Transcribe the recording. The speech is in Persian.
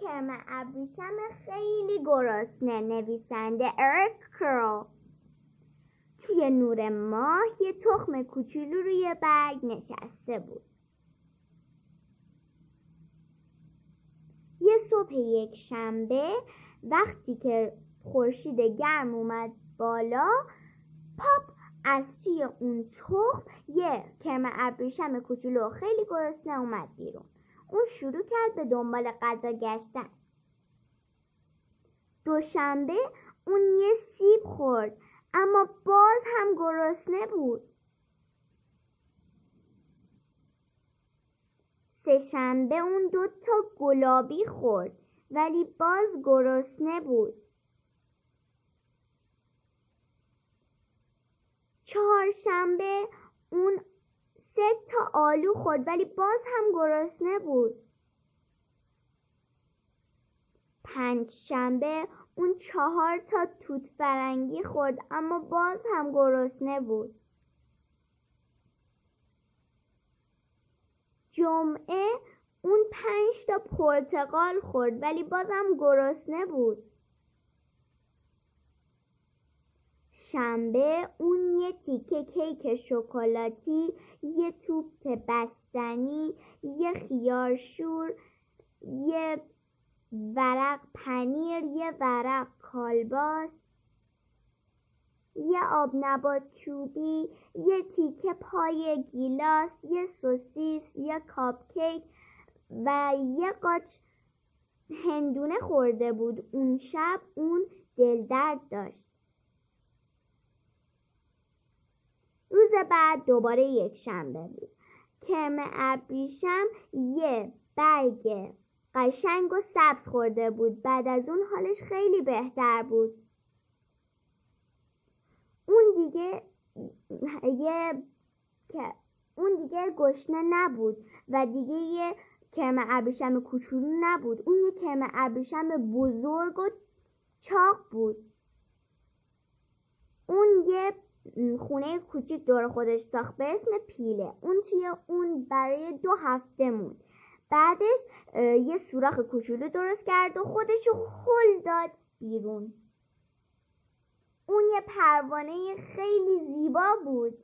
کرم ابریشم خیلی گرسنه نویسنده ارک کرل توی نور ماه یه تخم کوچولو روی برگ نشسته بود. یه صبح یک شنبه وقتی که خورشید گرم اومد بالا پاپ از توی اون تخم یه کرم ابریشم کوچولو خیلی گرسنه اومد بیرون. اون شروع کرد به دنبال غذا گشتن. دوشنبه اون یه سیب خورد اما باز هم گرسنه بود. سهشنبه اون دو تا گلابی خورد ولی باز گرسنه بود. چهارشنبه اون سه تا آلو خورد ولی باز هم گرسنه بود. پنج شنبه اون چهار تا توت فرنگی خورد اما باز هم گرسنه بود. جمعه اون پنج تا پرتقال خورد ولی بازم گرسنه بود. شنبه اون یه تیکه کیک شکلاتی یه توپ بستنی یه خیارشور یه ورق پنیر یه ورق کالباس یه آب نبات چوبی یه تیکه پای گیلاس یه سوسیس یه کاپ کیک و یه قاچ هندونه خورده بود. اون شب اون دلدرد داشت. بعد دوباره یک شنبه بود. کرم ابریشم یه برگ قشنگ و سبز خورده بود. بعد از اون حالش خیلی بهتر بود. اون دیگه یه اون دیگه گشنه نبود و دیگه یه کرم ابریشم کوچولو نبود. اون یه کرم ابریشم بزرگ و چاق بود. اون یه خونه کوچیک دور خودش ساخت به اسم پیله. اون توی اون برای دو هفته موند. بعدش یه سوراخ کوچولو درست کرد و خودشو خل داد بیرون. اون یه پروانه خیلی زیبا بود.